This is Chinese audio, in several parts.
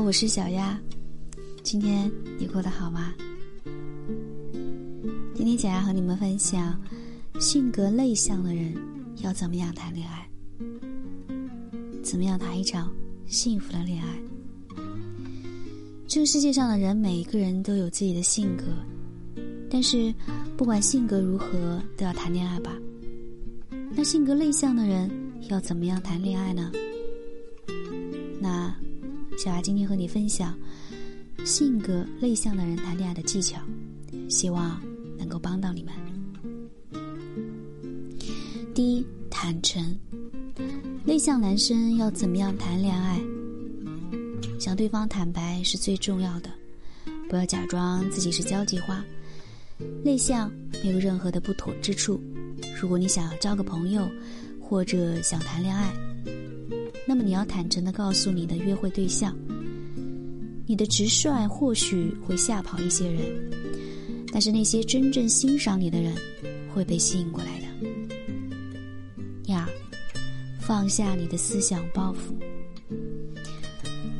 我是小丫。今天你过得好吗？今天小丫和你们分享，性格内向的人要怎么样谈恋爱？怎么样谈一场幸福的恋爱？这个世界上的人，每一个人都有自己的性格，但是不管性格如何，都要谈恋爱吧。那性格内向的人要怎么样谈恋爱呢？那小雅今天和你分享性格内向的人谈恋爱的技巧，希望能够帮到你们。第一，坦诚。内向男生要怎么样谈恋爱？向对方坦白是最重要的，不要假装自己是交际花。内向没有任何的不妥之处。如果你想要交个朋友，或者想谈恋爱，那么你要坦诚的告诉你的约会对象。你的直率或许会吓跑一些人，但是那些真正欣赏你的人会被吸引过来的。第二，放下你的思想包袱。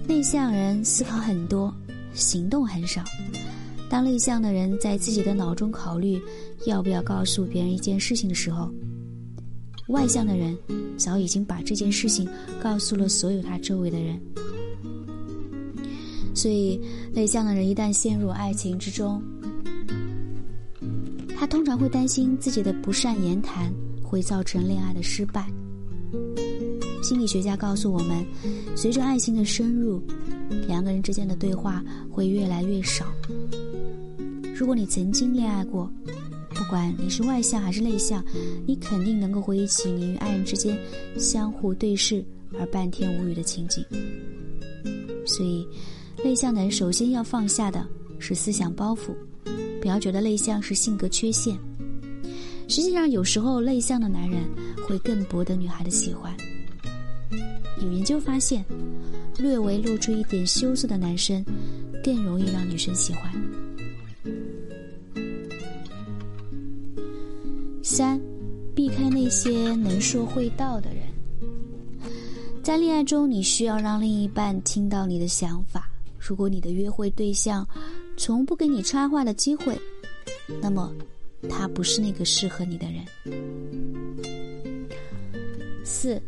内向人思考很多，行动很少。当内向的人在自己的脑中考虑要不要告诉别人一件事情的时候，外向的人早已经把这件事情告诉了所有他周围的人。所以，内向的人一旦陷入爱情之中，他通常会担心自己的不善言谈会造成恋爱的失败。心理学家告诉我们，随着爱情的深入，两个人之间的对话会越来越少。如果你曾经恋爱过，管你是外向还是内向，你肯定能够回忆起你与爱人之间相互对视而半天无语的情景。所以。内向的人首先要放下的是思想包袱，不要觉得内向是性格缺陷。实际上，有时候内向的男人会更博得女孩的喜欢。有研究发现，略微露出一点羞涩的男生更容易让女生喜欢。三，避开那些能说会道的人。在恋爱中，你需要让另一半听到你的想法。如果你的约会对象从不给你插话的机会，那么他不是那个适合你的人。四，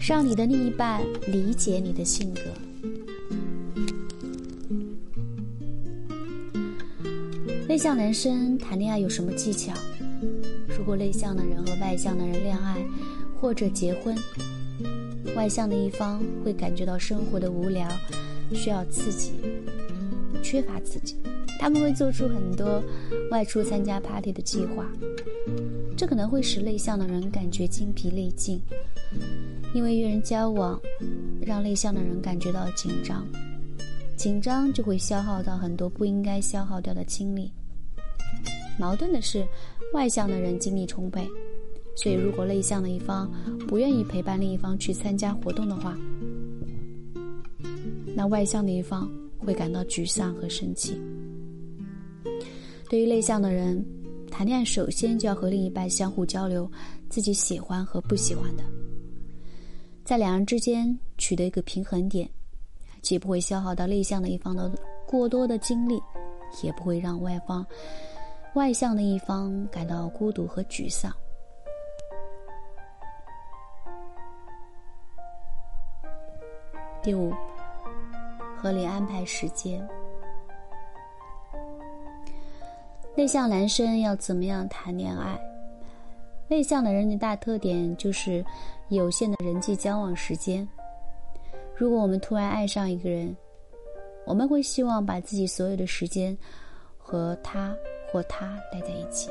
让你的另一半理解你的性格。内向男生谈恋爱有什么技巧？如果内向的人和外向的人恋爱或者结婚，外向的一方会感觉到生活的无聊。需要刺激，缺乏刺激，他们会做出很多外出参加 party 的计划，这可能会使内向的人感觉精疲力尽，因为与人交往让内向的人感觉到紧张，紧张就会消耗到很多不应该消耗掉的精力。矛盾的是，外向的人精力充沛，所以如果内向的一方不愿意陪伴另一方去参加活动的话。那外向的一方会感到沮丧和生气。对于内向的人，谈恋爱首先就要和另一半相互交流自己喜欢和不喜欢的，在两人之间取得一个平衡点，既不会消耗到内向的一方的过多的精力，也不会让外方外向的一方感到孤独和沮丧。第五。合理安排时间。内向男生要怎么样谈恋爱？内向的人的大特点就是有限的人际交往时间。如果我们突然爱上一个人，我们会希望把自己所有的时间和他或他待在一起。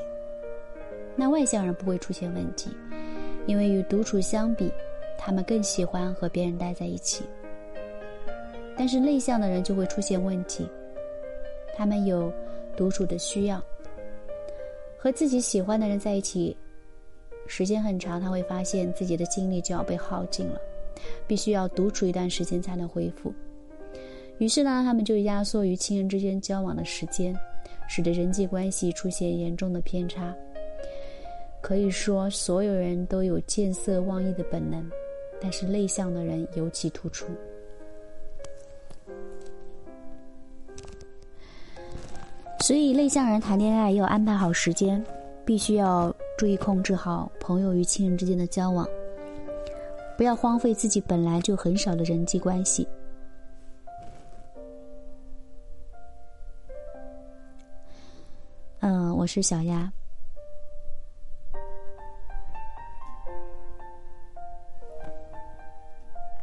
那外向人不会出现问题，因为与独处相比，他们更喜欢和别人待在一起。但是内向的人就会出现问题，他们有独处的需要，和自己喜欢的人在一起，时间很长，他会发现自己的精力就要被耗尽了，必须要独处一段时间才能恢复。于是呢，他们就压缩与亲人之间交往的时间，使得人际关系出现严重的偏差。可以说所有人都有见色忘义的本能但是内向的人尤其突出。所以内向人谈恋爱要安排好时间必须要注意控制好朋友与亲人之间的交往。不要荒废自己本来就很少的人际关系。我是小丫。